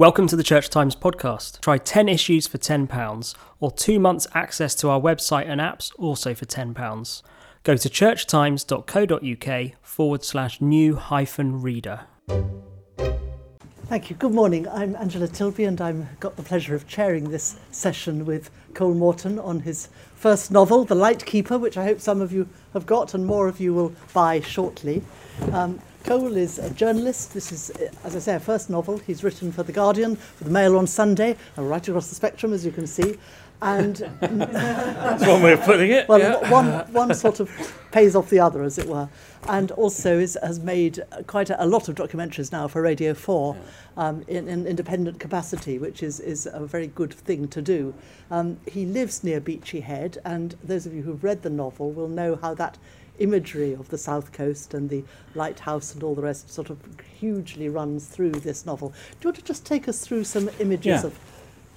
Welcome to the Church Times podcast. Try 10 issues for £10 or two months access to our website and apps also for £10. Go to churchtimes.co.uk forward slash new hyphen reader. Thank you. Good morning. I'm Angela Tilby and I've got the pleasure of chairing this session with Cole Moreton on his first novel, The Lightkeeper, which I hope some of you have got and more of you will buy shortly. Um, Cole is a journalist. This is, as I say, a first novel. He's written for The Guardian, for The Mail on Sunday, and right across the spectrum, as you can see. And That's one way of putting it. well, yeah. one, one sort of pays off the other, as it were. And also is, has made quite a, a lot of documentaries now for Radio 4 um, in an independent capacity, which is, is a very good thing to do. Um, he lives near Beachy Head, and those of you who've read the novel will know how that imagery of the south coast and the lighthouse and all the rest sort of hugely runs through this novel. Do you want to just take us through some images Yeah. of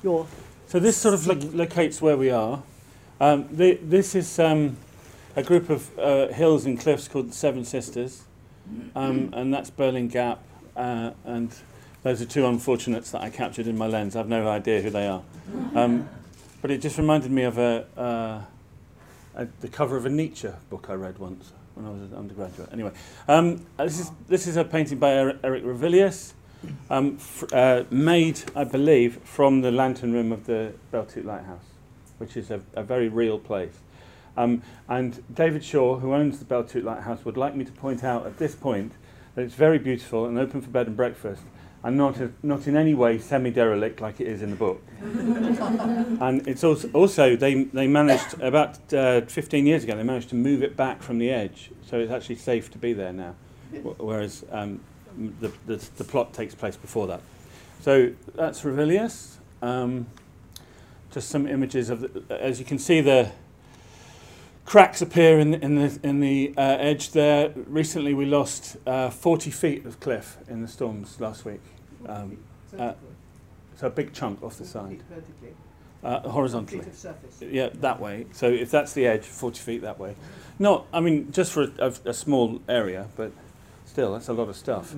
your So this sort of lo- locates where we are. Um, the, this is um, a group of uh, hills and cliffs called the Seven Sisters, um, and that's Birling Gap. Uh, and those are two unfortunates that I captured in my lens. I've no idea who they are, um, but it just reminded me of a, uh, a the cover of a Nietzsche book I read once when I was an undergraduate. Anyway, um, uh, this is this is a painting by Eric, Eric Ravilius. um, uh, made, I believe, from the lantern room of the Belle Tout Lighthouse, which is a, a very real place. Um, and David Shaw, who owns the Belle Tout Lighthouse, would like me to point out at this point that it's very beautiful and open for bed and breakfast, and not, a, not in any way semi-derelict like it is in the book. and it's also, also they, they managed, about uh, 15 years ago, they managed to move it back from the edge, so it's actually safe to be there now. Wh- Whereas um, the, the, the plot takes place before that. So that's Ravilius. Um, just some images of, the, as you can see, the cracks appear in, in the, in the uh, edge there. Recently, we lost uh, 40 feet of cliff in the storms last week. Um, uh, so a big chunk off the side, uh, horizontally. Yeah, that way. So if that's the edge, 40 feet that way. Not, I mean, just for a, a, a small area, but still, that's a lot of stuff.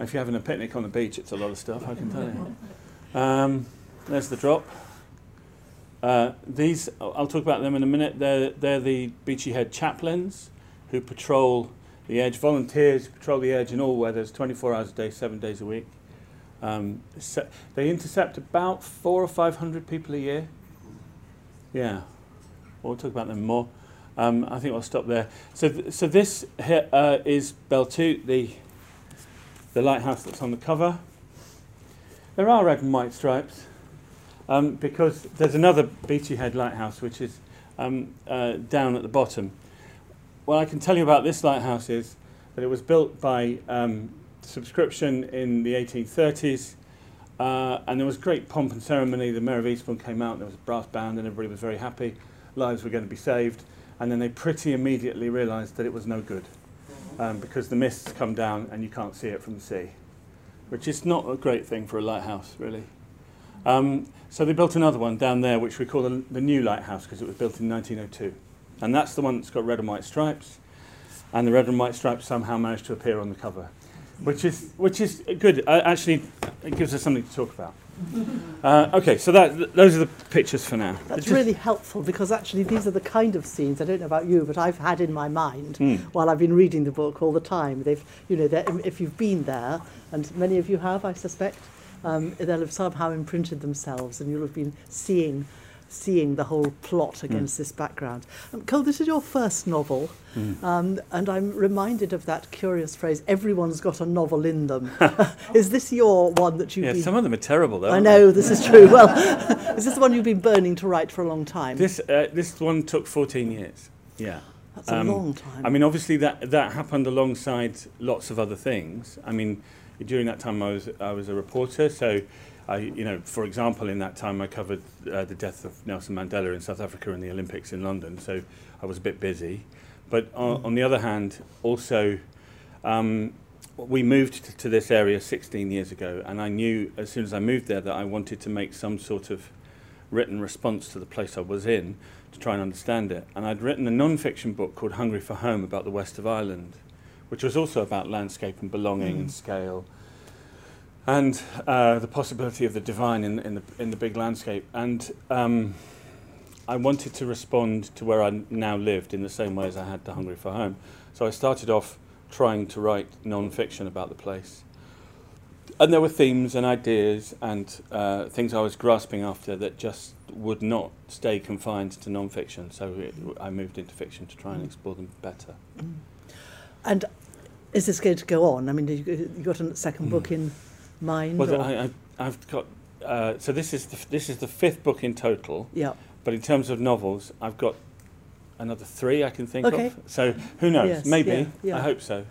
If you're having a picnic on the beach, it's a lot of stuff, I can tell you. Um, there's the drop. Uh, these, I'll talk about them in a minute. They're, they're the Beachy Head chaplains who patrol the edge, volunteers patrol the edge in all weathers, 24 hours a day, seven days a week. Um, se- they intercept about four or five hundred people a year. Yeah, we'll talk about them more. Um, I think I'll stop there. So, th- so this here, uh, is the the lighthouse that's on the cover. There are red and white stripes um, because there's another Beachy Head lighthouse which is um, uh, down at the bottom. What I can tell you about this lighthouse is that it was built by um, subscription in the 1830s. Uh, and there was great pomp and ceremony. The Mayor of Eastbourne came out, there was a brass band, and everybody was very happy. Lives were going to be saved. And then they pretty immediately realised that it was no good um, because the mists come down and you can't see it from the sea, which is not a great thing for a lighthouse, really. Um, so they built another one down there, which we call the, the new lighthouse because it was built in 1902. And that's the one that's got red and white stripes. And the red and white stripes somehow managed to appear on the cover, which is, which is good. Uh, actually, it gives us something to talk about. Uh, okay, so that, th- those are the pictures for now. That's Just- really helpful because actually these are the kind of scenes I don't know about you, but I've had in my mind Hmm. while I've been reading the book all the time. They've, you know, if you've been there, and many of you have, I suspect, um, they'll have somehow imprinted themselves, and you'll have been seeing, seeing the whole plot against this background. Um, Cole, this is your first novel, um, and I'm reminded of that curious phrase: "Everyone's got a novel in them." is this your one that you've Yeah, been? some of them are terrible, though. I know this is true. Well, is this the one you've been burning to write for a long time? This, uh, this one took 14 years. Yeah. That's a Um, long time. I mean, obviously that that happened alongside lots of other things. I mean, during that time I was I was a reporter, so I, you know, for example, in that time I covered uh, the death of Nelson Mandela in South Africa and the Olympics in London, so I was a bit busy. But on, on the other hand, also. Um, we moved to this area 16 years ago, and I knew as soon as I moved there that I wanted to make some sort of written response to the place I was in to try and understand it. And I'd written a non-fiction book called Hungry for Home about the west of Ireland, which was also about landscape and belonging and scale. And uh, the possibility of the divine in, in, the, in the big landscape. And um, I wanted to respond to where I now lived in the same way as I had to Hungry for Home. So I started off trying to write non-fiction about the place. And there were themes and ideas and uh, things I was grasping after that just would not stay confined to non-fiction. So it, I moved into fiction to try and explore them better. And is this going to go on? I mean, you, you got a second book in mind? Well, I, I, I've got. Uh, so this is the, this is the fifth book in total. yeah. But in terms of novels, I've got another three I can think Okay. of. So who knows? Yes, Maybe. yeah, yeah. I hope so.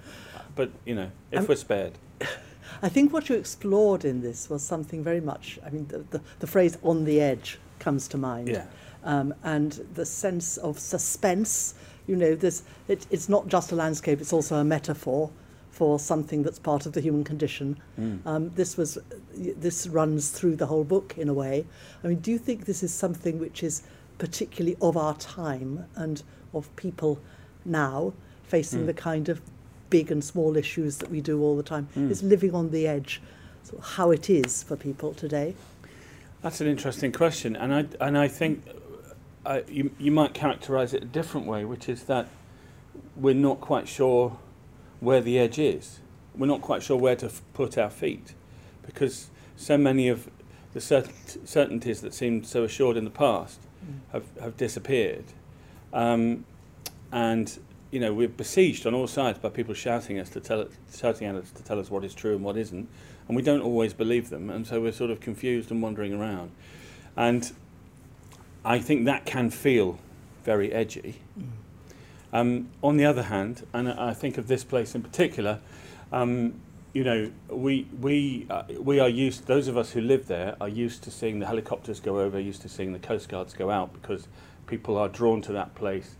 But you know, if Um, we're spared. I think what you explored in this was something very much, I mean, the, the, the phrase on the edge comes to mind. Yeah. Um, and the sense of suspense, you know, this, it, it's not just a landscape, it's also a metaphor for something that's part of the human condition. Mm. Um, this was, this runs through the whole book in a way. I mean, do you think this is something which is particularly of our time and of people now facing Mm. the kind of big and small issues that we do all the time? Mm. Is living on the edge sort of how it is for people today? That's an interesting question, and I and I think uh, you you might characterise it a different way, which is that we're not quite sure where the edge is. We're not quite sure where to put our feet, because so many of the cert- certainties that seemed so assured in the past have have disappeared, um, and you know we're besieged on all sides by people shouting us to tell it, shouting at us to tell us what is true and what isn't, and we don't always believe them, and so we're sort of confused and wandering around, and I think that can feel very edgy. Um, on the other hand, and I think of this place in particular, um, you know, we we uh, we are used. Those of us who live there are used to seeing the helicopters go over, used to seeing the coast guards go out because people are drawn to that place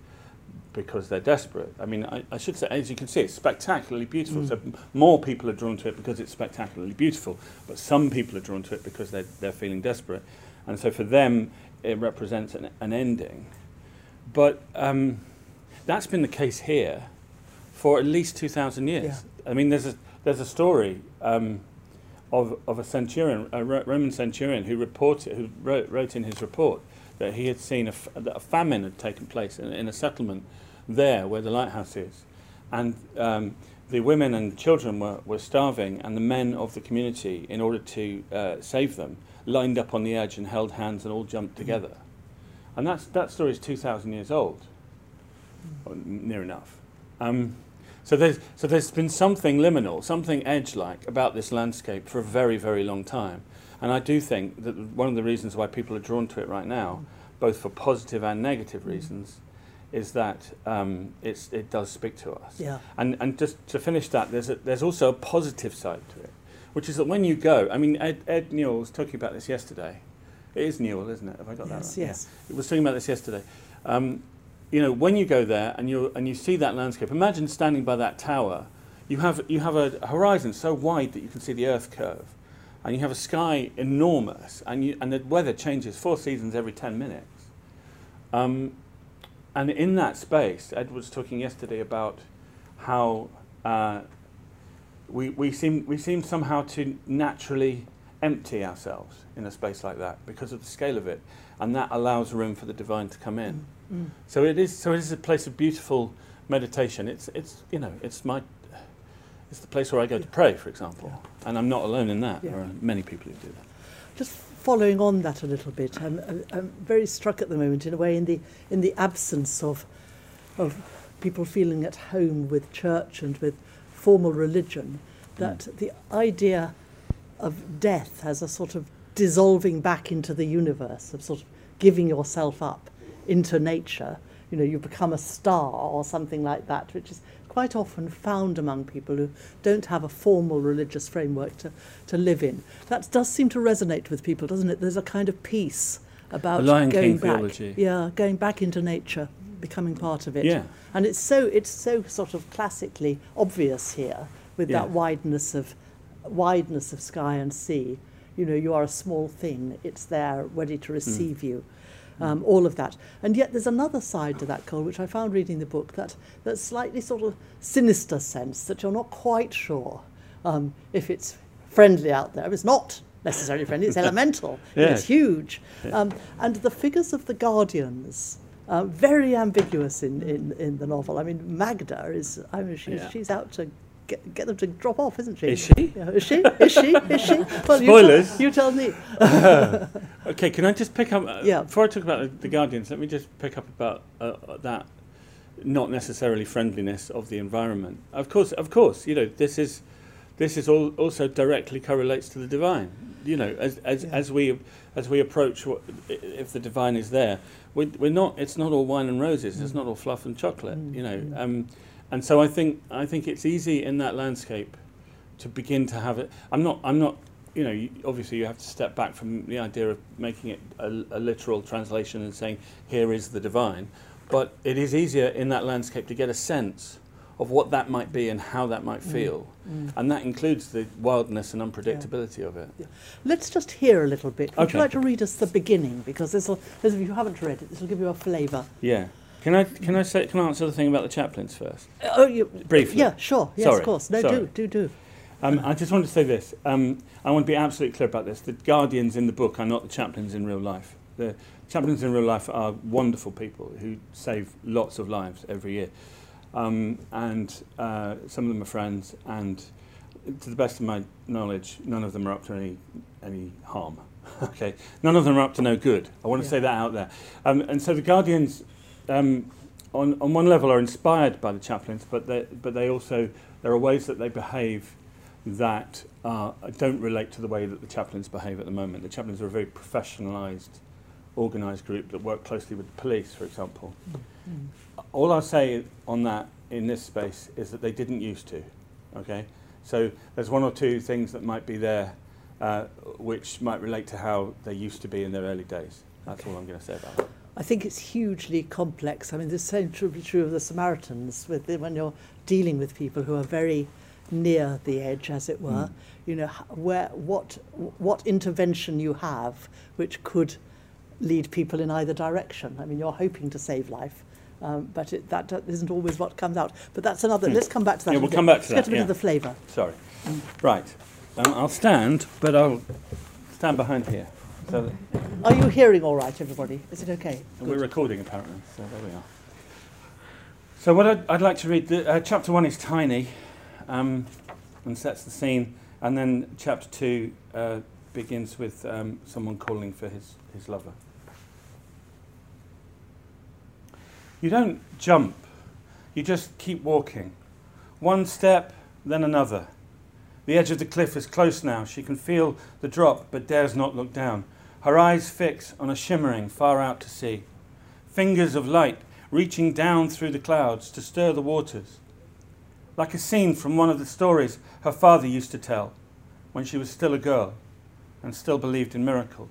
because they're desperate. I mean, I, I should say, as you can see, it's spectacularly beautiful. Mm. So more people are drawn to it because it's spectacularly beautiful, but some people are drawn to it because they're they're feeling desperate, and so for them it represents an, an ending. But um, that's been the case here for at least 2,000 years. I mean, there's a, there's a story um, of, of a centurion, a Roman centurion, who, reported, who wrote, wrote in his report that he had seen a, f- that a famine had taken place in, in a settlement there where the lighthouse is. And um, the women and children were, were starving, and the men of the community, in order to uh, save them, lined up on the edge and held hands and all jumped together. And that's, that story is 2,000 years old, or near enough. Um, so, there's, so there's been something liminal, something edge-like about this landscape for a very, very long time. And I do think that one of the reasons why people are drawn to it right now, both for positive and negative reasons, is that um, it does speak to us. Yeah. And, and just to finish that, there's, a, there's also a positive side to it, which is that when you go, I mean, Ed, Ed Newell was talking about this yesterday. It is Newell, isn't it? Have I got Yes, that right? yes. Yeah. He was talking about this yesterday. Um, you know, when you go there and you and you see that landscape, imagine standing by that tower. You have you have a horizon so wide that you can see the Earth curve, and you have a sky enormous, and you and the weather changes four seasons every ten minutes. Um, and in that space, Ed was talking yesterday about how uh, we, we, seem, we seem somehow to naturally empty ourselves in a space like that because of the scale of it, and that allows room for the divine to come in. Mm. So it is. So it is a place of beautiful meditation. It's it's you know it's my it's the place where I go to pray, for example, and I'm not alone in that. Yeah. There are many people who do that. Just following on that a little bit, I'm, I'm, I'm very struck at the moment, in a way, in the in the absence of of people feeling at home with church and with formal religion, that the idea of death as a sort of dissolving back into the universe, of sort of giving yourself up into nature. You know, you become a star or something like that, which is quite often found among people who don't have a formal religious framework to, to live in. That does seem to resonate with people, doesn't it? There's a kind of peace about going King back. theology. Yeah, going back into nature, becoming part of it. Yeah. And it's so it's so sort of classically obvious here with Yeah. that wideness of wideness of sky and sea. You know, you are a small thing. It's there, ready to receive you. Um, all of that, and yet there's another side to that, Cole, which I found reading the book that that slightly sort of sinister sense that you're not quite sure um, if it's friendly out there. It's not necessarily friendly, it's elemental, Yeah. it's huge. Yeah. Um, and the figures of the Guardians, uh, very ambiguous in, in, in the novel. I mean, Magda is, I mean, she's, Yeah. she's out to get, get them to drop off, isn't she? Is she? Yeah, is she? Is she? Is she? Well, Spoilers. You tell, you tell me. Okay, can I just pick up? Uh, Yeah. Before I talk about the, the Guardians, let me just pick up about uh, that not necessarily friendliness of the environment. Of course, of course, you know this is this is all also directly correlates to the divine. You know, as as, Yeah. as we as we approach what if the divine is there, we, we're not. It's not all wine and roses. It's Mm. not all fluff and chocolate. Mm, You know, mm. um, and so I think I think it's easy in that landscape to begin to have it. I'm not. I'm not. You know, you, obviously you have to step back from the idea of making it a, a literal translation and saying here is the divine, but it is easier in that landscape to get a sense of what that might be and how that might Mm. feel, Mm. and that includes the wildness and unpredictability of it. Let's just hear a little bit. Would Okay. you like to read us the beginning? Because this will, those of you haven't read it, this will give you a flavour. Yeah. Can I can I say can I answer the thing about the chaplains first? Oh, you, Briefly. Yeah, sure. Yes, Sorry, of course. No, sorry. do, do, do. Um, I just want to say this. Um, I want to be absolutely clear about this. The guardians in the book are not the chaplains in real life. The chaplains in real life are wonderful people who save lots of lives every year. Um, and uh, some of them are friends, and to the best of my knowledge, none of them are up to any, any harm. okay, none of them are up to no good. I want to Yeah. say that out there. Um, and so the guardians, um, on, on one level, are inspired by the chaplains, but they, but they also there are ways that they behave that uh, don't relate to the way that the chaplains behave at the moment. The chaplains are a very professionalised, organised group that work closely with the police, for example. Mm. All I'll say on that in this space is that they didn't used to. Okay, so there's one or two things that might be there, uh, which might relate to how they used to be in their early days. That's all I'm going to say about that. I think it's hugely complex. I mean, the same true, true of the Samaritans with the, when you're dealing with people who are very near the edge, as it were. Mm. You know, where what what intervention you have which could lead people in either direction. I mean, you're hoping to save life. Um, but it, that isn't always what comes out. But that's another. Hmm. Let's come back to that. Yeah, we'll come back to Let's that, Get a bit yeah. of the flavour. Sorry. Right. Um, I'll stand, but I'll stand behind here. So Are you hearing all right, everybody? Is it okay? And we're recording apparently, so there we are. So what I'd, I'd like to read, the, uh, chapter one is tiny, um, and sets the scene, and then chapter two uh, begins with um, someone calling for his, his lover. You don't jump, you just keep walking. One step, then another. The edge of the cliff is close now. She can feel the drop, but dares not look down. Her eyes fix on a shimmering far out to sea. Fingers of light reaching down through the clouds to stir the waters. Like a scene from one of the stories her father used to tell when she was still a girl and still believed in miracles.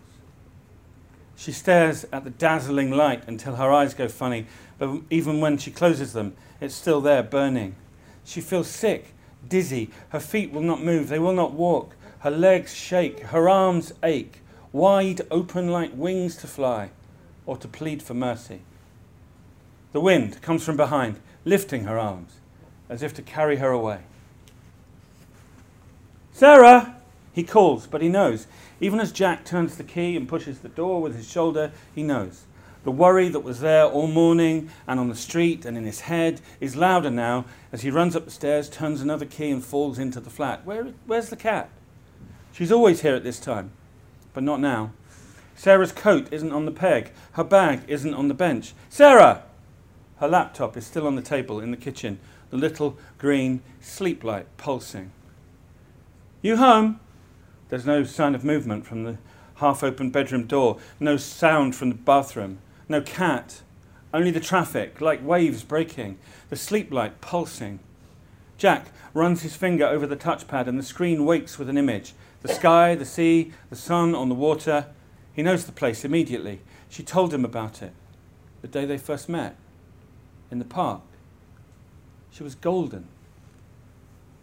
She stares at the dazzling light until her eyes go funny, but even when she closes them, it's still there burning. She feels sick, dizzy. Her feet will not move, they will not walk. Her legs shake, her arms ache, wide open like wings to fly or to plead for mercy. The wind comes from behind, lifting her arms as if to carry her away. Sarah! He calls, but he knows. Even as Jack turns the key and pushes the door with his shoulder, he knows. The worry that was there all morning and on the street and in his head is louder now as he runs up the stairs, turns another key, and falls into the flat. Where, where's the cat? She's always here at this time, but not now. Sarah's coat isn't on the peg. Her bag isn't on the bench. Sarah! Her laptop is still on the table in the kitchen, the little green sleep light pulsing. You home? There's no sign of movement from the half open bedroom door, no sound from the bathroom, no cat, only the traffic, like waves breaking, the sleep light pulsing. Jack runs his finger over the touchpad and the screen wakes with an image the sky, the sea, the sun on the water. He knows the place immediately. She told him about it the day they first met in the park. She was golden.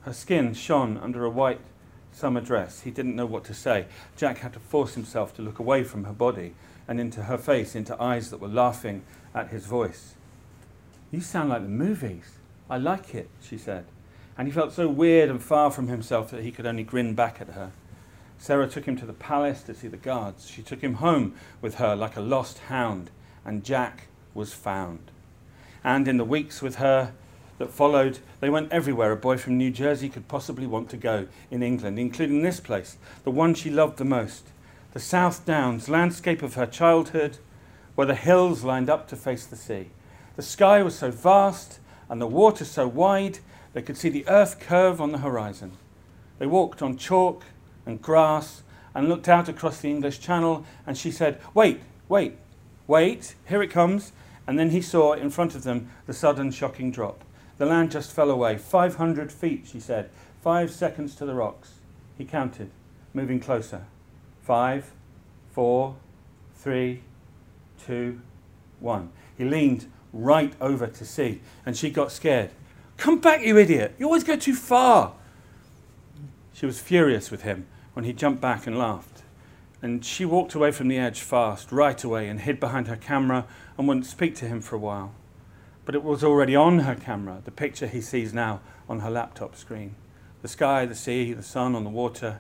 Her skin shone under a white summer dress. He didn't know what to say. Jack had to force himself to look away from her body and into her face, into eyes that were laughing at his voice. You sound like the movies. I like it, she said. and he felt so weird and far from himself that he could only grin back at her. Sarah took him to the palace to see the guards. She took him home with her like a lost hound, and Jack was found. And in the weeks with her that followed, they went everywhere a boy from New Jersey could possibly want to go in England, including this place, the one she loved the most, the South Downs, landscape of her childhood, where the hills lined up to face the sea. The sky was so vast and the water so wide they could see the earth curve on the horizon. They walked on chalk and grass and looked out across the English Channel, and she said, Wait, wait, wait, here it comes. And then he saw in front of them the sudden shocking drop. The land just fell away. 500 feet, she said. Five seconds to the rocks. He counted, moving closer. Five, four, three, two, one. He leaned right over to see, and she got scared. Come back, you idiot! You always go too far! She was furious with him when he jumped back and laughed. And she walked away from the edge fast, right away, and hid behind her camera and wouldn't speak to him for a while. But it was already on her camera, the picture he sees now on her laptop screen. The sky, the sea, the sun on the water,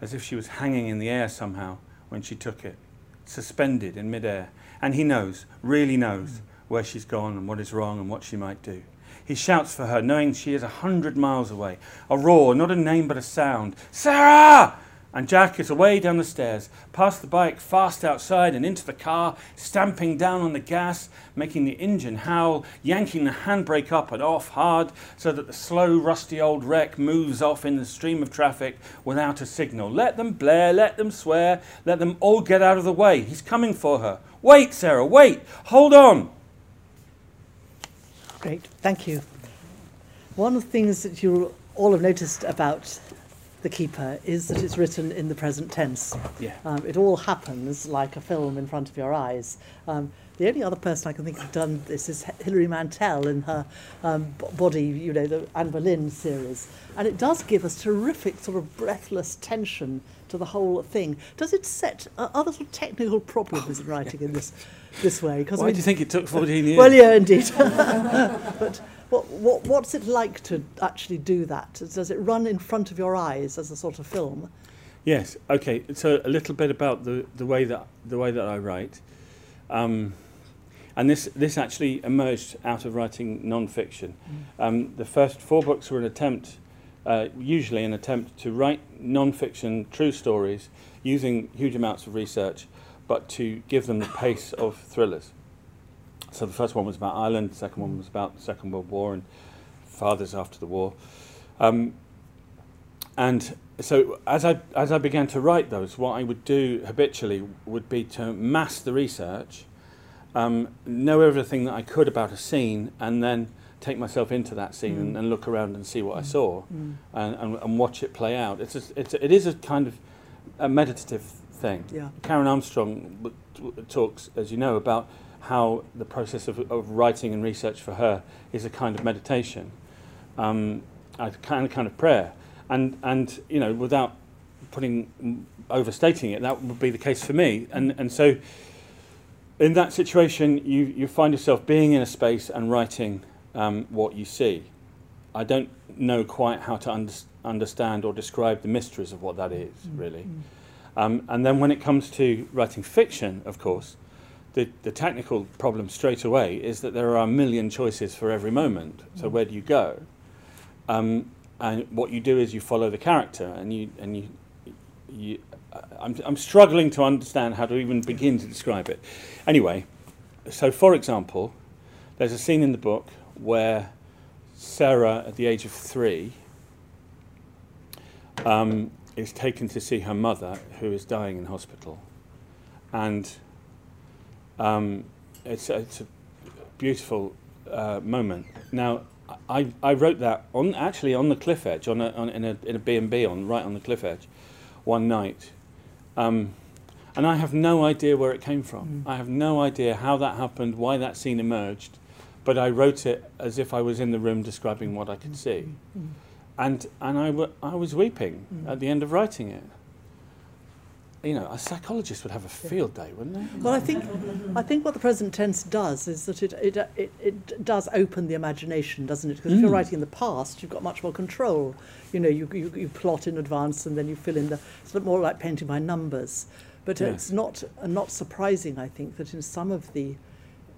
as if she was hanging in the air somehow when she took it, suspended in midair. And he knows, really knows, where she's gone and what is wrong and what she might do. He shouts for her, knowing she is a hundred miles away. A roar, not a name but a sound. Sarah! And Jack is away down the stairs, past the bike, fast outside and into the car, stamping down on the gas, making the engine howl, yanking the handbrake up and off hard so that the slow, rusty old wreck moves off in the stream of traffic without a signal. Let them blare, let them swear, let them all get out of the way. He's coming for her. Wait, Sarah, wait, hold on. Great, thank you. One of the things that you all have noticed about The Keeper is that it's written in the present tense. Yeah. Um, it all happens like a film in front of your eyes. Um, the only other person I can think of done this is Hilary Mantel in her um, body, you know, the Anne Boleyn series. And it does give us terrific sort of breathless tension to the whole thing. Does it set uh, other sort of technical problems in writing in this this way? Because Why do you think it took 14 years? well, yeah, indeed. but what, what, what's it like to actually do that? Does it run in front of your eyes as a sort of film? Yes. Okay. So a little bit about the, the way that the way that I write, um, and this this actually emerged out of writing non-fiction. Um, the first four books were an attempt, uh, usually an attempt to write non-fiction true stories using huge amounts of research, but to give them the pace of thrillers. So the first one was about Ireland. The second one was about the Second World War and fathers after the war. Um, and so as I as I began to write those, what I would do habitually would be to mass the research, um, know everything that I could about a scene, and then take myself into that scene Mm. and, and look around and see what I Mm. saw, Mm. and, and, and watch it play out. It's a, it's a, it is a kind of a meditative thing. Yeah. Karen Armstrong talks, as you know, about how the process of, of writing and research for her is a kind of meditation, um, a kind of kind of prayer, and and you know without putting mm, overstating it, that would be the case for me, and and so. In that situation, you, you find yourself being in a space and writing um, what you see. I don't know quite how to under, understand or describe the mysteries of what that is, Mm. really. Mm. Um, and then when it comes to writing fiction, of course, the, the technical problem straight away is that there are a million choices for every moment. So Mm. where do you go? Um, and what you do is you follow the character, and you and you. you uh, I'm, I'm struggling to understand how to even begin to describe it. Anyway, so for example, there's a scene in the book where Sarah, at the age of three, um, is taken to see her mother, who is dying in hospital, and um, it's, it's a beautiful uh, moment. Now, I, I wrote that on actually on the cliff edge, on a, on, in a in a B and B on right on the cliff edge, one night, um, and I have no idea where it came from. Mm. I have no idea how that happened, why that scene emerged, but I wrote it as if I was in the room describing what I could see Mm. and and I, w- I was weeping Mm. at the end of writing it. You know, a psychologist would have a field day, wouldn't they? Well, I think, I think what the present tense does is that it, it, it, it does open the imagination, doesn't it? Because if you're Mm. writing in the past, you've got much more control. You know, you, you, you plot in advance and then you fill in the, it's more like painting by numbers. But Yeah. it's not, uh, not surprising, I think, that in some of the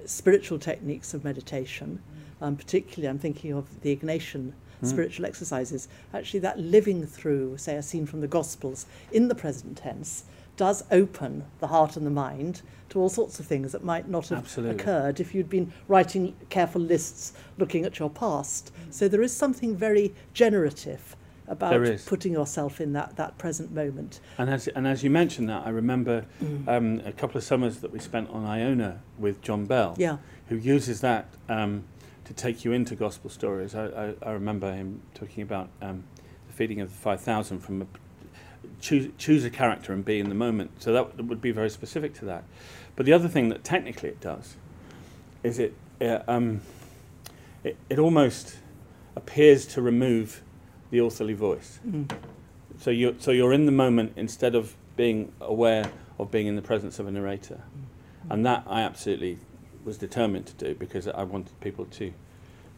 spiritual techniques of meditation, um, particularly I'm thinking of the Ignatian Mm. spiritual exercises, actually that living through, say, a scene from the Gospels in the present tense does open the heart and the mind to all sorts of things that might not have Absolutely. occurred if you'd been writing careful lists looking at your past. So there is something very generative about putting yourself in that, that present moment. And as, and as you mentioned that, I remember Mm. um, a couple of summers that we spent on Iona with John Bell, Yeah, who uses that um, to take you into gospel stories. I, I, I remember him talking about um, the feeding of the 5,000 from a, choose, choose a character and be in the moment. So that would be very specific to that. But the other thing that technically it does is it, uh, um, it, it almost appears to remove the authorly voice. Mm. So you're, so you're in the moment instead of being aware of being in the presence of a narrator. And that I absolutely was determined to do because I wanted people to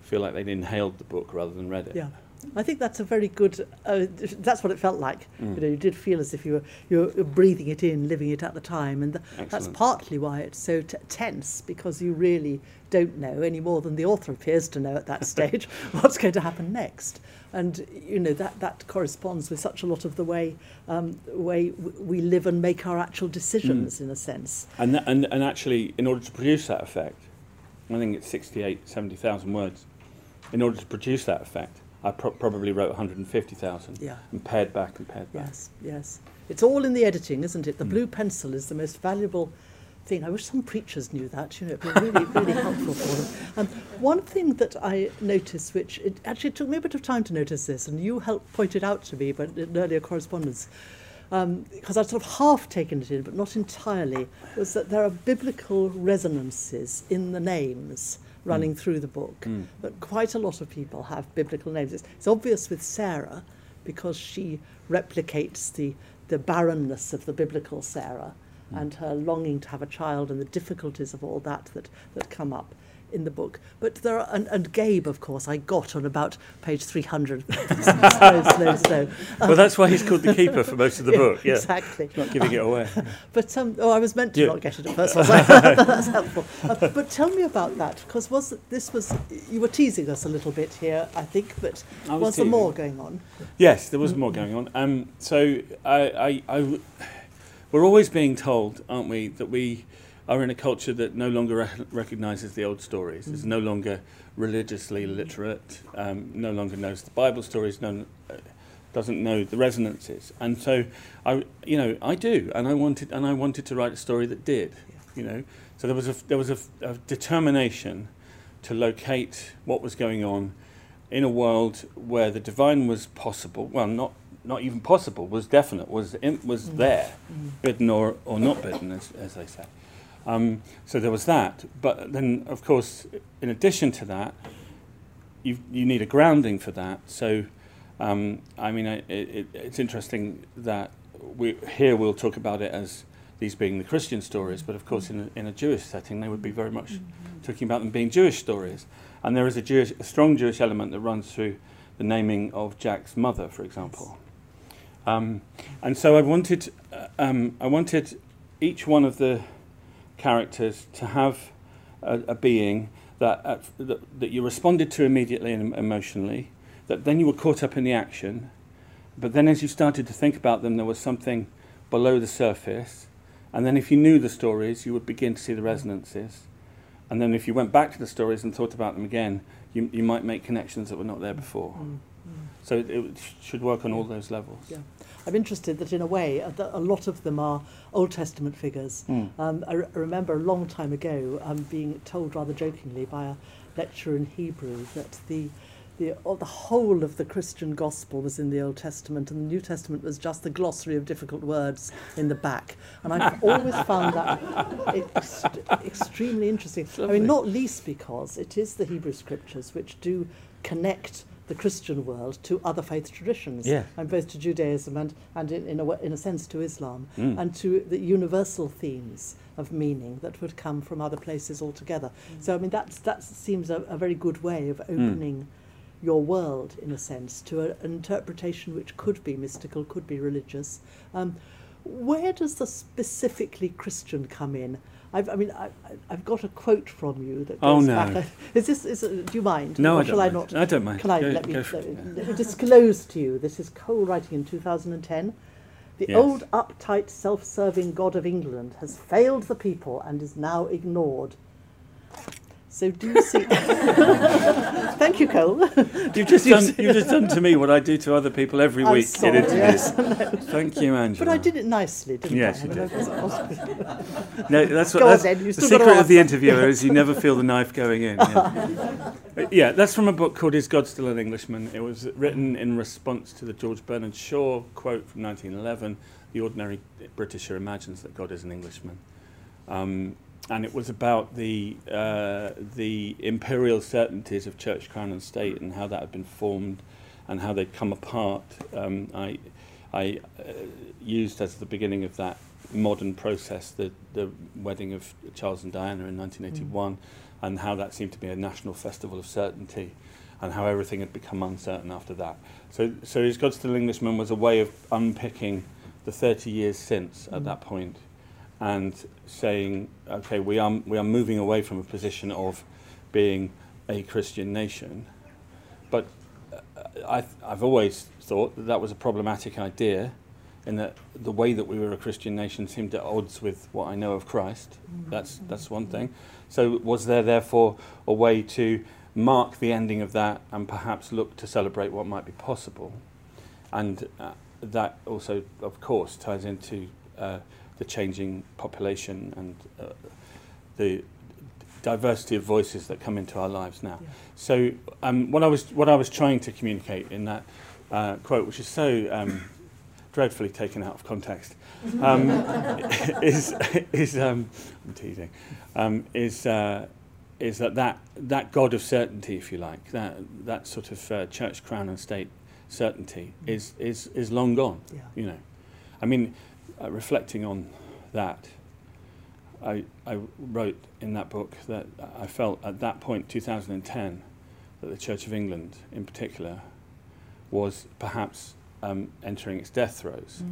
feel like they'd inhaled the book rather than read it. yeah. I think that's a very good. Uh, that's what it felt like. Mm. You know, you did feel as if you were you were breathing it in, living it at the time, and th- that's partly why it's so t- tense because you really don't know any more than the author appears to know at that stage what's going to happen next. And you know that that corresponds with such a lot of the way um, way w- we live and make our actual decisions in a sense. And, and, and actually, in order to produce that effect, I think it's 68, 70,000 words. In order to produce that effect, I pro- probably wrote 150,000 Yeah. and pared back and pared back. Yes, yes. It's all in the editing, isn't it? The Mm. blue pencil is the most valuable thing. I wish some preachers knew that. You know, it'd be really, really helpful for them. Um, one thing that I noticed, which it actually took me a bit of time to notice this, and you helped point it out to me, but in earlier correspondence, because I'd sort of half taken it in, but not entirely, was that there are biblical resonances in the names running through the book. Mm. But quite a lot of people have biblical names. It's, it's obvious with Sarah because she replicates the, the barrenness of the biblical Sarah Mm. and her longing to have a child and the difficulties of all that that, that come up in the book. But there are, and, and Gabe, of course, I got on about page 300. slow, slow, slow. Well, that's why he's called the keeper for most of the book. Yeah, Exactly. not giving it away. But um, oh, I was meant to Yeah. not get it at first. Was That's helpful. Uh, but tell me about that because was this was you were teasing us a little bit here, I think. But I was, was there more going on? Yes, there was more going on. Um, so I, we're always being told, aren't we, that we are in a culture that no longer rec- recognises the old stories. Is no longer religiously literate. Um, no longer knows the Bible stories. No, uh, doesn't know the resonances. And so I, you know, I do, and I wanted, and I wanted to write a story that did. You know, so there was a there was a, a determination to locate what was going on in a world where the divine was possible, well, not not even possible, was definite, was in, was there, bidden or, or not bidden, as, as they say. Um, so there was that. But then, of course, in addition to that, you you need a grounding for that. So, um, I mean, I, it, it, it's interesting that we here we'll talk about it as these being the Christian stories, but of course, in a, in a Jewish setting, they would be very much talking about them being Jewish stories. And there is a, Jewish, a strong Jewish element that runs through the naming of Jack's mother, for example. Um, and so I wanted, uh, um, I wanted each one of the characters to have a, a being that, uh, that that you responded to immediately and emotionally, that then you were caught up in the action, but then as you started to think about them, there was something below the surface, and then if you knew the stories, you would begin to see the resonances, and then if you went back to the stories and thought about them again, you, you might make connections that were not there before. Mm, mm. So it, it should work on all those levels. Yeah. I'm interested that in a way, uh, that a lot of them are Old Testament figures. Mm. Um, I, re- I remember a long time ago um, being told rather jokingly by a lecturer in Hebrew that the the, the whole of the Christian gospel was in the Old Testament, and the New Testament was just the glossary of difficult words in the back. And I've always found that ex- extremely interesting. I mean, not least because it is the Hebrew scriptures which do connect the the Christian world to other faith traditions, Yeah. and both to Judaism and, and in, in, a, in a sense to Islam, Mm. and to the universal themes of meaning that would come from other places altogether. So, I mean, that's, that seems a, a very good way of opening your world, in a sense, to a, an interpretation which could be mystical, could be religious. Um, where does the specifically Christian come in? I've, I mean, I, I've got a quote from you that Oh, goes no. back. Is this? Is do you mind? No, I don't shall I mind. not? I don't mind. Can I Go- let, me, let, let me disclose to you? This is Cole writing in 2010. The Yes. old, uptight, self-serving God of England has failed the people and is now ignored. So do you see? Thank you, Cole. You've just done. You've just done to me what I do to other people every I'm week sorry, in interviews. yes. Thank you, Angela. But I did it nicely, didn't Yes, I? you did. I was- I was- No, that's what. Go on then, you've the still got to secret of the interviewer is you never feel the knife going in. Yeah. Uh, yeah, that's from a book called "Is God Still an Englishman?" It was written in response to the George Bernard Shaw quote from 1911: "The ordinary Britisher imagines that God is an Englishman." Um, and it was about the uh, the imperial certainties of church, crown, and state, and how that had been formed, and how they'd come apart. Um, I I uh, used as the beginning of that modern process the the wedding of Charles and Diana in 1981, mm. and how that seemed to be a national festival of certainty, and how everything had become uncertain after that. So so is God still Englishman was a way of unpicking the 30 years since mm. at that point, and saying, okay, we are, we are moving away from a position of being a Christian nation. But uh, I, I've always thought that that was a problematic idea in that the way that we were a Christian nation seemed at odds with what I know of Christ. That's, that's one thing. So was there therefore a way to mark the ending of that and perhaps look to celebrate what might be possible? And uh, that also, of course, ties into uh, the changing population and uh, the diversity of voices that come into our lives now. Yeah. So, um, what I was what I was trying to communicate in that uh, quote, which is so um, dreadfully taken out of context, um, is is um, I'm teasing, um, is. Uh, is that, that that God of certainty, if you like, that that sort of uh, church, crown, and state certainty is is is long gone. Yeah. You know, I mean, uh, reflecting on that, I I wrote in that book that I felt at that point, 2010, that the Church of England, in particular, was perhaps um, entering its death throes.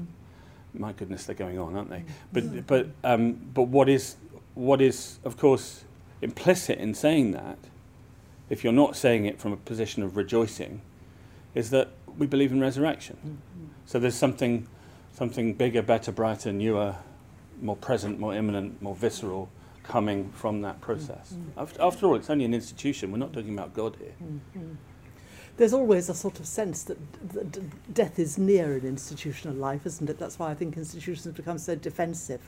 My goodness, they're going on, aren't they? But but um, but what is what is of course implicit in saying that, if you're not saying it from a position of rejoicing, is that we believe in resurrection. So there's something something bigger, better, brighter, newer, more present, more imminent, more visceral coming from that process. After, after all, it's only an institution. We're not talking about God here. There's always a sort of sense that, that death is near in institutional life, isn't it? That's why I think institutions have become so defensive.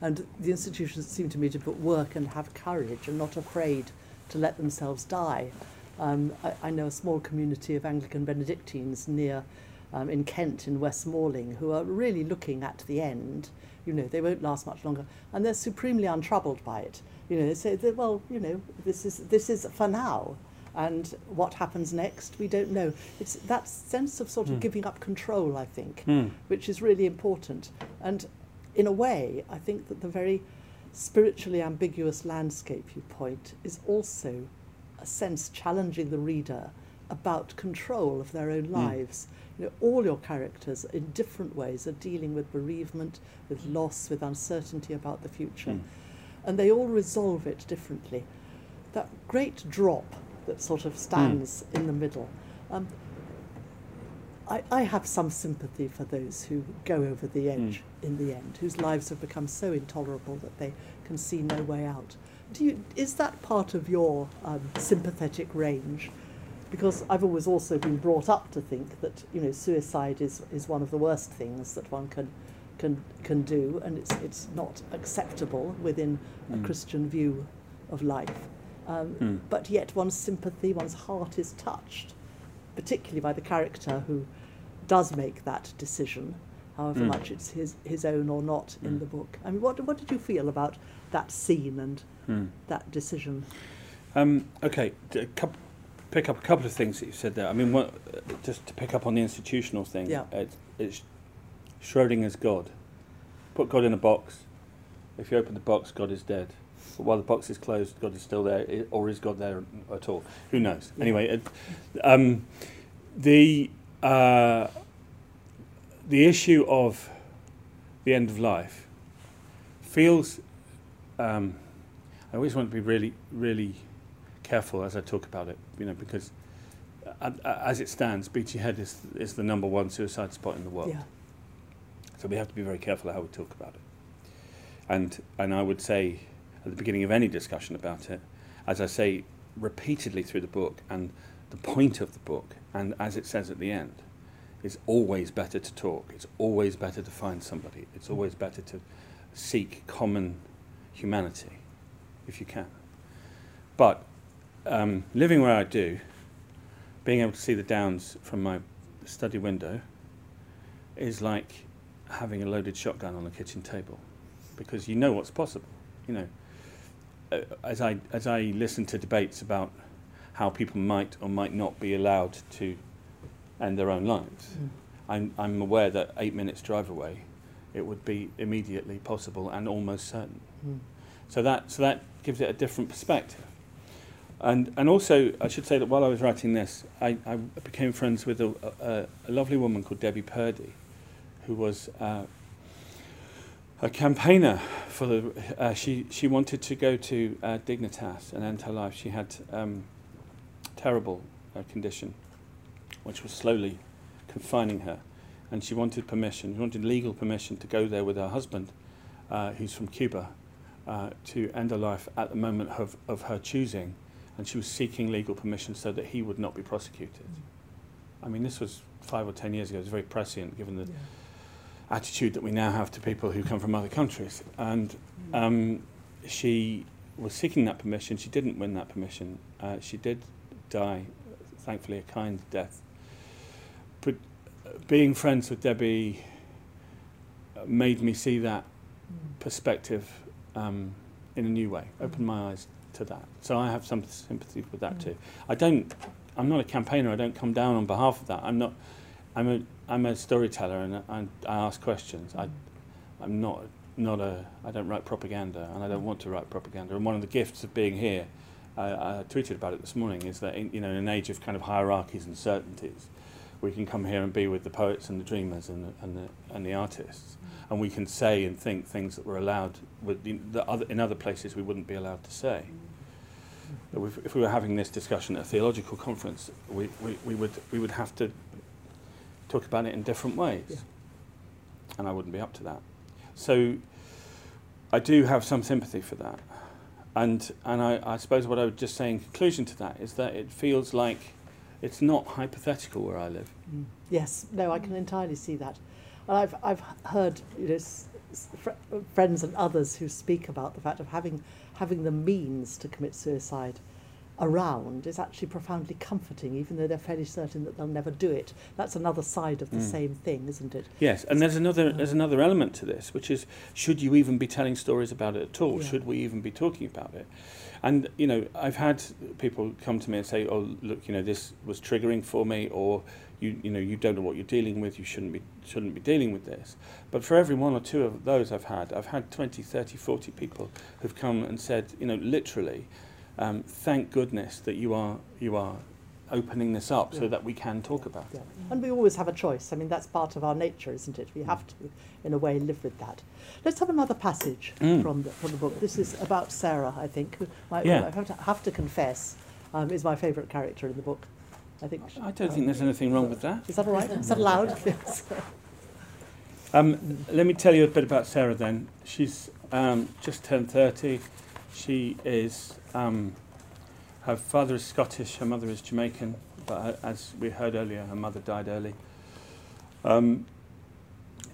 And the institutions seem to me to put work and have courage and not afraid to let themselves die. Um, I, I know a small community of Anglican Benedictines near um, in Kent, in West Malling, who are really looking at the end. You know, they won't last much longer, and they're supremely untroubled by it. You know, they say, that, well, you know, this is this is for now, and what happens next, we don't know. It's that sense of sort of Hmm. giving up control, I think, Hmm. which is really important. And in a way, I think that the very spiritually ambiguous landscape you point is also a sense challenging the reader about control of their own Mm. You know, all your characters in different ways are dealing with bereavement, with loss, with uncertainty about the future. Mm. And they all resolve it differently. That great drop that sort of stands in the middle. Um, I, I have some sympathy for those who go over the edge in the end, whose lives have become so intolerable that they can see no way out. Do you, is that part of your um, sympathetic range? Because I've always also been brought up to think that you know suicide is, is one of the worst things that one can can can do, and it's it's not acceptable within a Mm. Christian view of life. Um, Mm. But yet, one's sympathy, one's heart is touched, particularly by the character who does make that decision, however Mm. much it's his, his own or not in Mm. the book. I mean, what, what did you feel about that scene and Hmm. that decision? Um, okay, a couple, pick up a couple of things that you said there. I mean, what, just to pick up on the institutional thing. Yeah. It's, it's Schrodinger's God. Put God in a box. If you open the box, God is dead. But while the box is closed, God is still there, or is God there at all? Who knows? Yeah. Anyway, it, um, the uh, the issue of the end of life feels. Um, I always want to be really, really careful as I talk about it, you know, because uh, uh, as it stands, Beachy Head is, is the number one suicide spot in the world. Yeah. So we have to be very careful how we talk about it. And, and I would say at the beginning of any discussion about it, as I say repeatedly through the book, and the point of the book, and as it says at the end, is always better to talk. It's always better to find somebody. It's always better to seek common humanity, if you can. But um, living where I do, being able to see the downs from my study window, is like having a loaded shotgun on the kitchen table, because you know what's possible. You know, uh, as I as I listen to debates about how people might or might not be allowed to end their own lives, Mm. I'm I'm aware that eight minutes drive away, it would be immediately possible and almost certain. Mm. So that so that gives it a different perspective. And and also I should say that while I was writing this, I, I became friends with a, a, a lovely woman called Debbie Purdy, who was uh, a campaigner for the. Uh, she she wanted to go to uh, Dignitas and end her life. She had um, terrible uh, condition, which was slowly confining her, and she wanted permission. She wanted legal permission to go there with her husband, uh, who's from Cuba, uh, to end her life at the moment of, of her choosing, and she was seeking legal permission so that he would not be prosecuted. I mean, this was five or ten years ago. It was very prescient, given the Yeah. attitude that we now have to people who come from other countries. And um, she was seeking that permission. She didn't win that permission. Uh, she did die, thankfully, a kind death. But uh, being friends with Debbie uh, made me see that Mm. perspective um, in a new way, opened my eyes to that. So I have some sympathy with that Mm. too. I don't. I'm not a campaigner. I don't come down on behalf of that. I'm not. I'm a. I'm a storyteller, and I, I ask questions. I. I'm not. Not a. I don't write propaganda, and I don't want to write propaganda. And one of the gifts of being here, I, I tweeted about it this morning, is that in, you know, in an age of kind of hierarchies and certainties, we can come here and be with the poets and the dreamers and the, and the, and the artists, mm. and we can say and think things that we're allowed with the, the other, in other places we wouldn't be allowed to say. Mm. We've- If we were having this discussion at a theological conference, we, we, we, would, we would have to talk about it in different ways. Yeah. And I wouldn't be up to that. So I do have some sympathy for that. And, and I, I suppose what I would just say in conclusion to that is that it feels like it's not hypothetical where I live. Mm. Yes, no, I can entirely see that. And I've, I've heard you know, fr- friends and others who speak about the fact of having, having the means to commit suicide around is actually profoundly comforting, even though they're fairly certain that they'll never do it. That's another side of the Mm. same thing, isn't it? Yes, and there's another Yeah. there's another element to this, which is should you even be telling stories about it at all? Yeah. Should we even be talking about it? And you know, I've had people come to me and say, "Oh, look, you know, this was triggering for me," or you you know, you don't know what you're dealing with. You shouldn't be shouldn't be dealing with this. But for every one or two of those I've had, I've had 20, 30, 40 people who've come and said, you know, literally, um, thank goodness that you are you are opening this up so that we can talk about Yeah. it. And we always have a choice. I mean, that's part of our nature, isn't it? We have to, in a way, live with that. Let's have another passage Mm. from, the, from the book. This is about Sarah, I think, who my, Yeah. I have to, have to confess um, is my favourite character in the book. I think. I don't think there's anything wrong with that. Is that all right? Is that allowed? yes. Um, let me tell you a bit about Sarah then. She's um, just turned 30. She is, um, her father is Scottish, her mother is Jamaican, but uh, as we heard earlier, her mother died early. Um,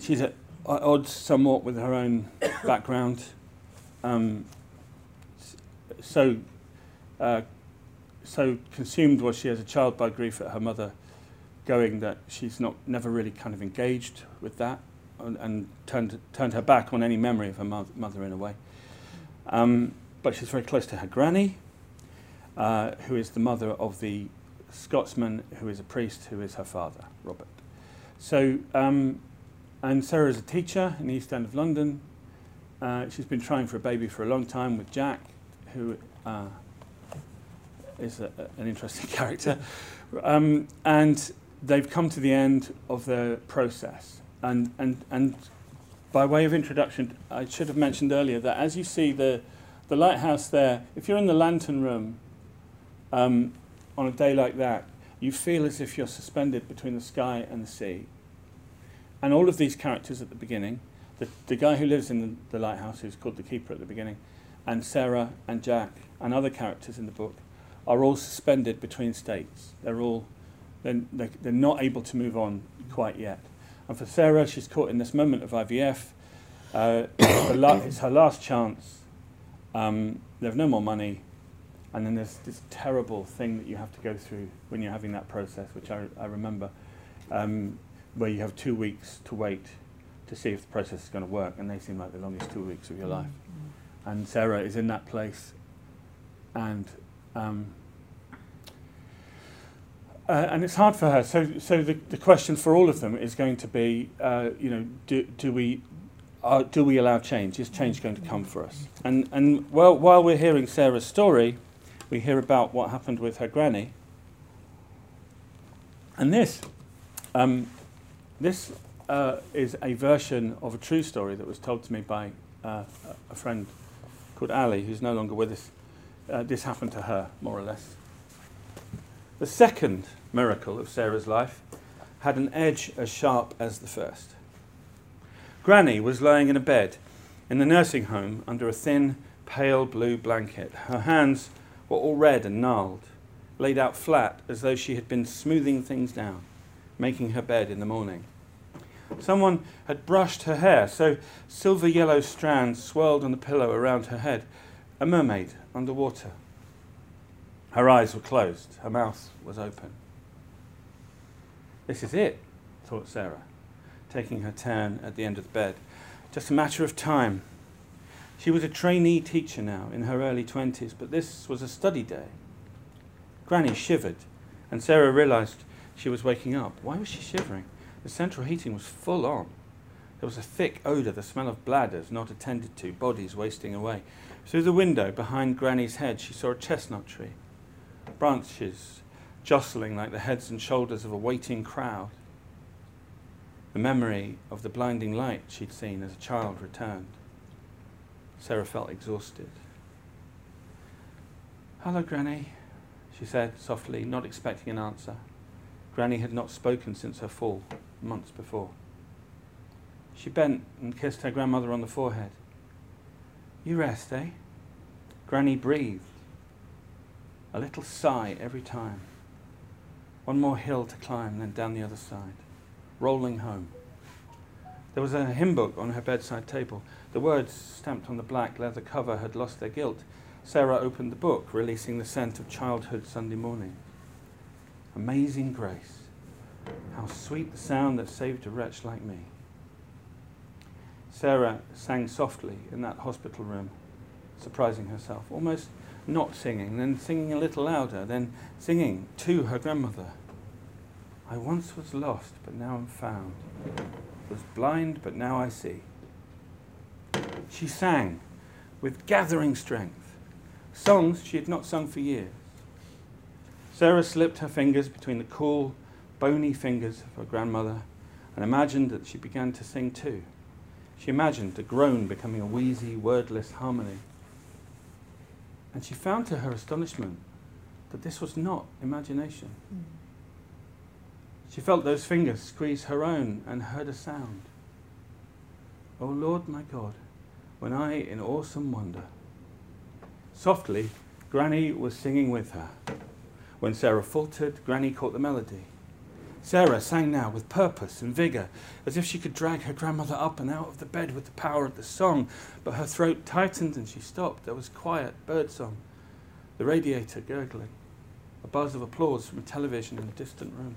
she's at odds somewhat with her own background. Um, so, uh, so consumed was she as a child by grief at her mother going that she's not never really kind of engaged with that and, and turned turned her back on any memory of her mo- mother in a way. Um, but she's very close to her granny, uh, who is the mother of the Scotsman who is a priest who is her father, Robert. So, um, and Sarah is a teacher in the East End of London. Uh, she's been trying for a baby for a long time with Jack, who uh, is a, an interesting character. Um, and they've come to the end of the process. And, and, and by way of introduction, I should have mentioned earlier that as you see the, the lighthouse there, if you're in the lantern room um, on a day like that, you feel as if you're suspended between the sky and the sea. And all of these characters at the beginning, the, the guy who lives in the, the lighthouse, who's called the keeper at the beginning, and Sarah and Jack and other characters in the book, are all suspended between states. They're all they're, they're, not able to move on quite yet. And for Sarah, she's caught in this moment of IVF. Uh, it's her last chance. Um, they have no more money. And then there's this terrible thing that you have to go through when you're having that process, which I, I remember, um, where you have two weeks to wait to see if the process is going to work. And they seem like the longest two weeks of your life. Mm-hmm. And Sarah is in that place. And um, uh, and it's hard for her. So, so the, the question for all of them is going to be, uh, you know, do, do we do we allow change? Is change going to come for us? And and well, while we're hearing Sarah's story, we hear about what happened with her granny. And this, um, this uh, is a version of a true story that was told to me by uh, a friend called Ali, who's no longer with us. Uh, this happened to her, more or less. The second miracle of Sarah's life had an edge as sharp as the first. Granny was lying in a bed in the nursing home under a thin, pale blue blanket. Her hands were all red and gnarled, laid out flat as though she had been smoothing things down, making her bed in the morning. Someone had brushed her hair, so silver yellow strands swirled on the pillow around her head, a mermaid underwater. Her eyes were closed, her mouth was open. This is it, thought Sarah, taking her turn at the end of the bed. Just a matter of time. She was a trainee teacher now, in her early twenties, but this was a study day. Granny shivered, and Sarah realized she was waking up. Why was she shivering? The central heating was full on. There was a thick odour, the smell of bladders not attended to, bodies wasting away. Through the window behind Granny's head, she saw a chestnut tree, branches jostling like the heads and shoulders of a waiting crowd. The memory of the blinding light she'd seen as a child returned. Sarah felt exhausted. Hello, Granny, she said softly, not expecting an answer. Granny had not spoken since her fall, months before. She bent and kissed her grandmother on the forehead. You rest, eh? Granny breathed, a little sigh every time. One more hill to climb, then down the other side, rolling home. There was a hymn book on her bedside table. The words stamped on the black leather cover had lost their gilt. Sarah opened the book, releasing the scent of childhood Sunday morning. Amazing grace. How sweet the sound that saved a wretch like me. Sarah sang softly in that hospital room, surprising herself, almost not singing, then singing a little louder, then singing to her grandmother. I once was lost, but now am found. Was blind, but now I see. She sang with gathering strength, songs she had not sung for years. Sarah slipped her fingers between the cool, bony fingers of her grandmother and imagined that she began to sing too. She imagined a groan becoming a wheezy, wordless harmony. And she found to her astonishment that this was not imagination. Mm. She felt those fingers squeeze her own and heard a sound. O oh Lord my God, when I in awesome wonder. Softly, Granny was singing with her. When Sarah faltered, Granny caught the melody. Sarah sang now with purpose and vigour, as if she could drag her grandmother up and out of the bed with the power of the song, but her throat tightened and she stopped. There was quiet bird song, the radiator gurgling, a buzz of applause from a television in a distant room.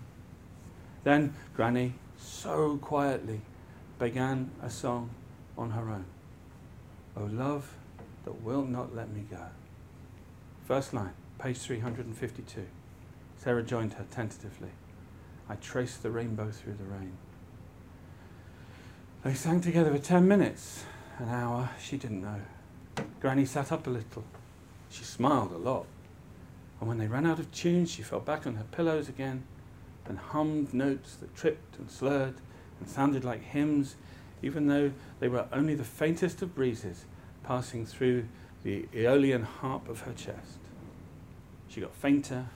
Then Granny, so quietly, began a song on her own. O love that will not let me go. First line, page 352. Sarah joined her tentatively. I traced the rainbow through the rain. They sang together for ten minutes, an hour, she didn't know. Granny sat up a little. She smiled a lot. And when they ran out of tune, she fell back on her pillows again and hummed notes that tripped and slurred and sounded like hymns, even though they were only the faintest of breezes passing through the aeolian harp of her chest. She got fainter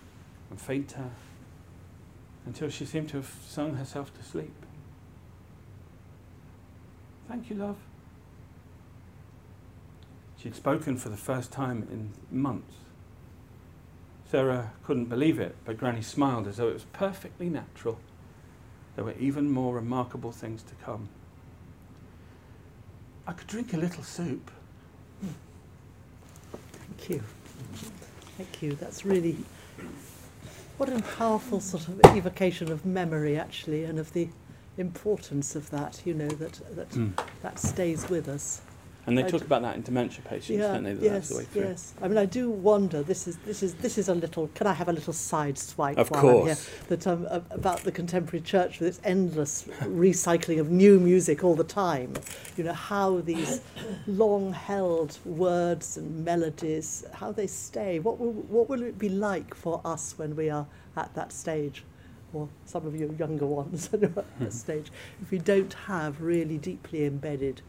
and fainter until she seemed to have sung herself to sleep. Thank you, love. She'd spoken for the first time in months. Sarah couldn't believe it, but Granny smiled as though it was perfectly natural. There were even more remarkable things to come. I could drink a little soup. Thank you. Thank you. That's really what a powerful sort of evocation of memory, actually, and of the importance of that. You know that that Mm. that stays with us. And they I talk d- about that in dementia patients, don't they? That yes, the yes. I mean, I do wonder. This is this is this is a little. Can I have a little side swipe Of while course. I'm here? That um, about the contemporary church with its endless recycling of new music all the time. You know how these long-held words and melodies, how they stay. What will what will it be like for us when we are at that stage? Or some of you younger ones at that stage, if we don't have really deeply embedded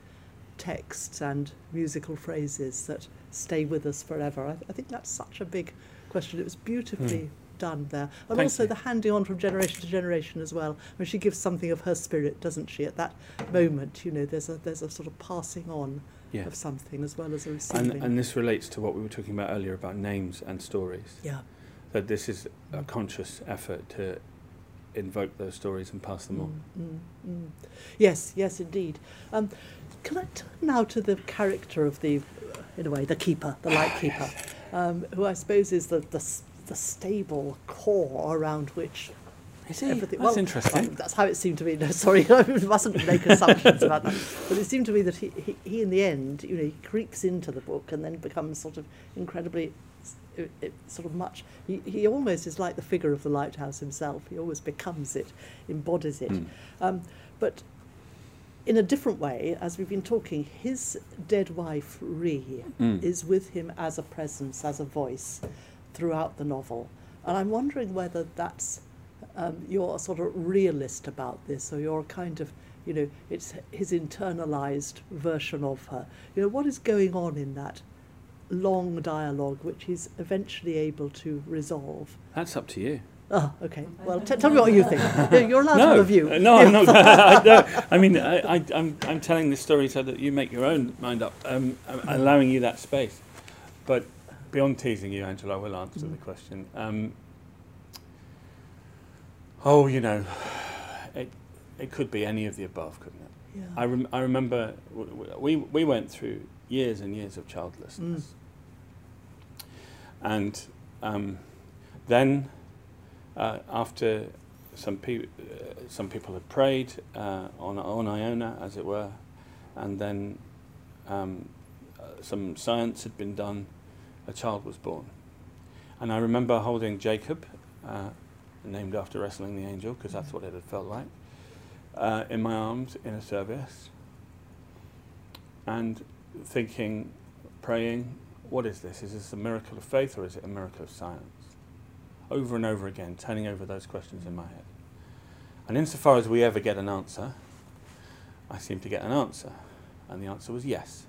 texts and musical phrases that stay with us forever. I, I think that's such a big question. It was beautifully done there. And Thank also you. the handing on from generation to generation as well. I mean, she gives something of her spirit, doesn't she? At that moment, you know, there's a there's a sort of passing on Yeah. of something as well as a receiving. And, and this relates to what we were talking about earlier about names and stories. yeah. That this is a conscious effort to invoke those stories and pass them on. Mm, mm, mm. Yes, yes, indeed. Um, can I turn now to the character of the, uh, in a way, the keeper, the light keeper, um, who I suppose is the, the, the stable core around which Is he? everything. That's well, interesting. that's how it seemed to me. No, sorry, I mustn't make assumptions about that. But it seemed to me that he, he, he, in the end, you know, he creeps into the book and then becomes sort of incredibly, it, it, sort of much. He, he almost is like the figure of the lighthouse himself. He always becomes it, embodies it. Mm. Um, but in a different way, as we've been talking, his dead wife, Ree, Mm. is with him as a presence, as a voice throughout the novel. And I'm wondering whether that's um, you're a sort of realist about this, or you're a kind of, you know, it's his internalized version of her. You know, what is going on in that long dialogue, which he's eventually able to resolve? That's up to you. Oh, okay. Well, t- tell me what you think. You're- allowed to have a view. uh, no, I'm not. I, no, I mean, I, I, I'm, I'm telling this story so that you make your own mind up. Um, I'm allowing you that space. But beyond teasing you, Angela, I will answer the Mm. question. Um, oh, you know, it, it could be any of the above, couldn't it? Yeah. I, rem- I remember w- w- we, we went through years and years of childlessness. Mm. And um, then, uh, after some, uh, some people had prayed uh, on, on Iona, as it were, and then um, uh, some science had been done, a child was born. And I remember holding Jacob, uh, named after wrestling the angel, because that's what it had felt like, uh, in my arms in a service, and thinking, praying, what is this? Is this a miracle of faith or is it a miracle of science? Over and over again, turning over those questions in my head. And insofar as we ever get an answer, I seem to get an answer. And the answer was yes.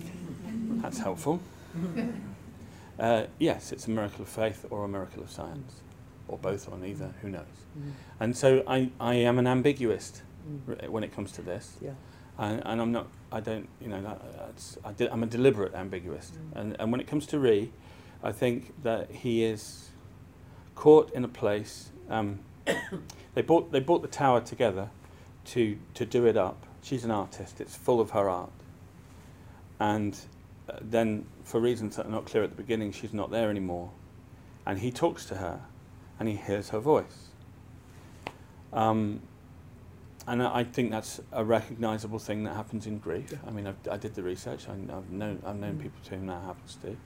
That's helpful. Uh, yes, it's a miracle of faith or a miracle of science, or both or neither, who knows. Mm, And so I, I am an ambiguist mm, when it comes to this. yeah. And, and I'm not, I don't, you know, that, that's, I I'm a deliberate ambiguist. Mm. And, and when it comes to Ree, I think that he is caught in a place. Um, they, bought, they bought the tower together to, to do it up. She's an artist, it's full of her art. And uh, then, for reasons that are not clear at the beginning, she's not there anymore. And he talks to her and he hears her voice. Um, and I think that's a recognisable thing that happens in grief. Yeah. I mean, I've, I did the research. I, I've known I've known Mm. people to whom that happens to.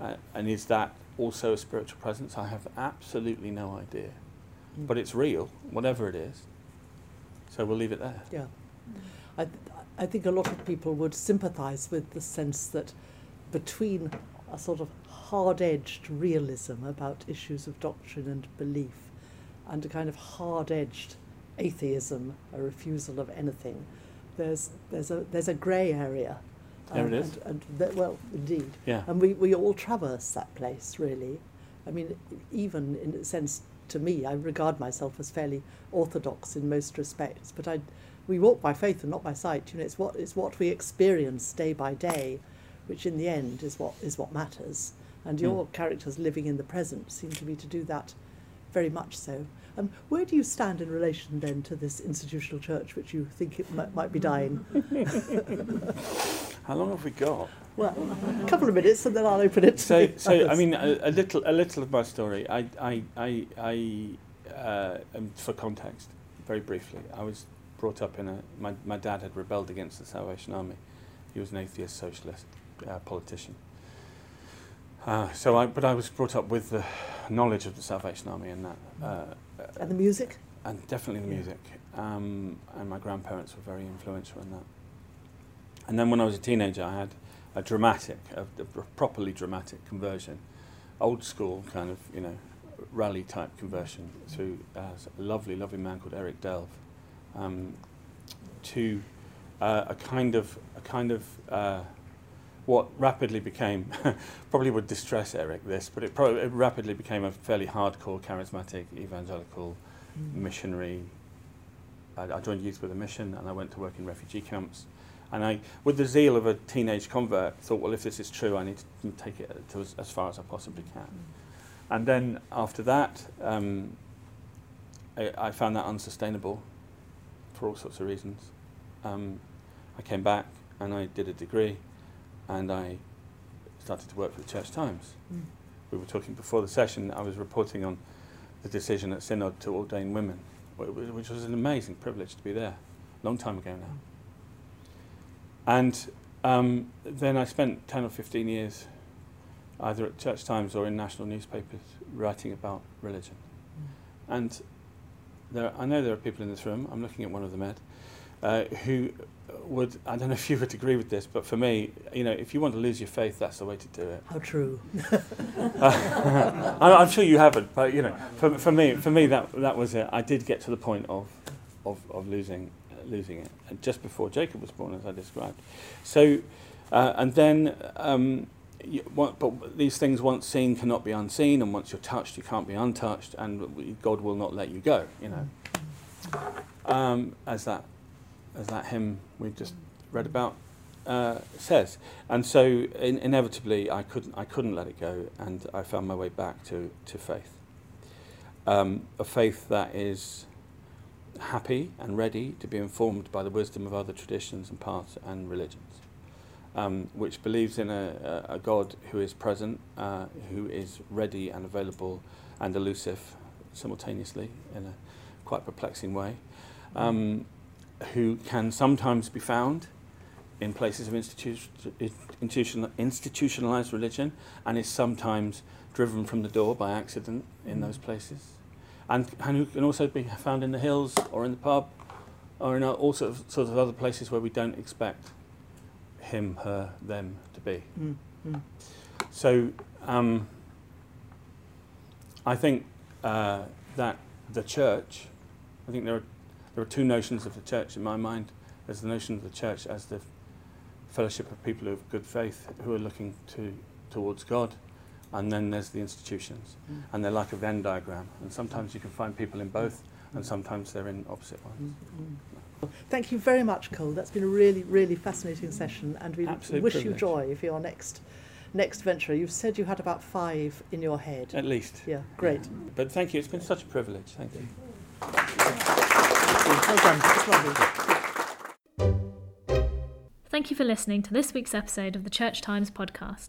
Uh, and is that also a spiritual presence? I have absolutely no idea. Mm. But it's real, whatever it is. So we'll leave it there. Yeah. I, th- I think a lot of people would sympathise with the sense that between a sort of hard edged realism about issues of doctrine and belief and a kind of hard edged atheism, a refusal of anything, there's, there's, a, there's a grey area. There it is. And, and th- well, indeed. Yeah. And we, we all traverse that place, really. I mean, even in a sense, to me, I regard myself as fairly orthodox in most respects, but I, we walk by faith and not by sight. You know, it's what, it's what we experience day by day, which in the end is what, is what matters. And your Mm. characters living in the present seem to me to do that very much so. Um, where do you stand in relation then to this institutional church, which you think it might, might be dying? How long have we got? Well, a couple of minutes and then I'll open it So, so I mean, a, a little, a little of my story. I, I, I, I uh, um, for context, very briefly, I was brought up in a. My, my dad had rebelled against the Salvation Army. He was an atheist socialist uh, politician. Uh, so I, but I was brought up with the knowledge of the Salvation Army and that, uh, and the music? and definitely the music. Um, and my grandparents were very influential in that. And then when I was a teenager, I had a dramatic, a, a properly dramatic conversion, old school kind of, you know, rally type conversion through uh, a lovely, lovely man called Eric Delve, um, to uh, a kind of, a kind of. Uh, what rapidly became, probably would distress Eric this, but it, it rapidly became a fairly hardcore, charismatic, evangelical, missionary. I, I joined Youth with a Mission and I went to work in refugee camps. And I, with the zeal of a teenage convert, thought, well, if this is true, I need to take it to as, as far as I possibly can. And then after that, um, I, I found that unsustainable for all sorts of reasons. Um, I came back and I did a degree and I started to work for the Church Times. Mm. We were talking before the session, I was reporting on the decision at Synod to ordain women, wh- wh- which was an amazing privilege to be there, a long time ago now. And um, then I spent 10 or 15 years either at Church Times or in national newspapers writing about religion. And there, I know there are people in this room, I'm looking at one of them, Ed, uh, who would, I don't know if you would agree with this, but for me, you know, if you want to lose your faith, that's the way to do it. How true. I- I'm sure you haven't, but you know, for, for me, for me that that was it. I did get to the point of of, of losing uh, losing it just before Jacob was born, as I described. So, uh, and then. Um, you, what, but these things, once seen, cannot be unseen, and once you're touched, you can't be untouched, and God will not let you go. You know, um, as that as that hymn we just read about uh, says. And so in, inevitably, I couldn't, I couldn't let it go, and I found my way back to, to faith. Um, a faith that is happy and ready to be informed by the wisdom of other traditions and paths and religions, um, which believes in a, a, God who is present, uh, who is ready and available and elusive simultaneously in a quite perplexing way, um, who can sometimes be found in places of institu- institutional, institutionalized religion and is sometimes driven from the door by accident in those places. And, and who can also be found in the hills or in the pub or in all sorts of, sorts of other places where we don't expect him, her, them to be. Mm, mm. So um, I think uh, that the church, I think there are, there are two notions of the church in my mind. There's the notion of the church as the fellowship of people of good faith who are looking to towards God, and then there's the institutions, Mm. and they're like a Venn diagram. And sometimes you can find people in both, and sometimes they're in opposite ones. Mm, mm. Thank you very much, Cole. That's been a really, really fascinating session, and we Absolute wish you joy for your next next venture. You've said you had about five in your head. At least. Yeah, great. But thank you. It's been such a privilege. Thank you. Well done. That's lovely. Thank you for listening to this week's episode of the Church Times podcast.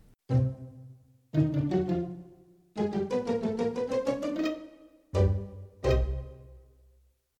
Thank you.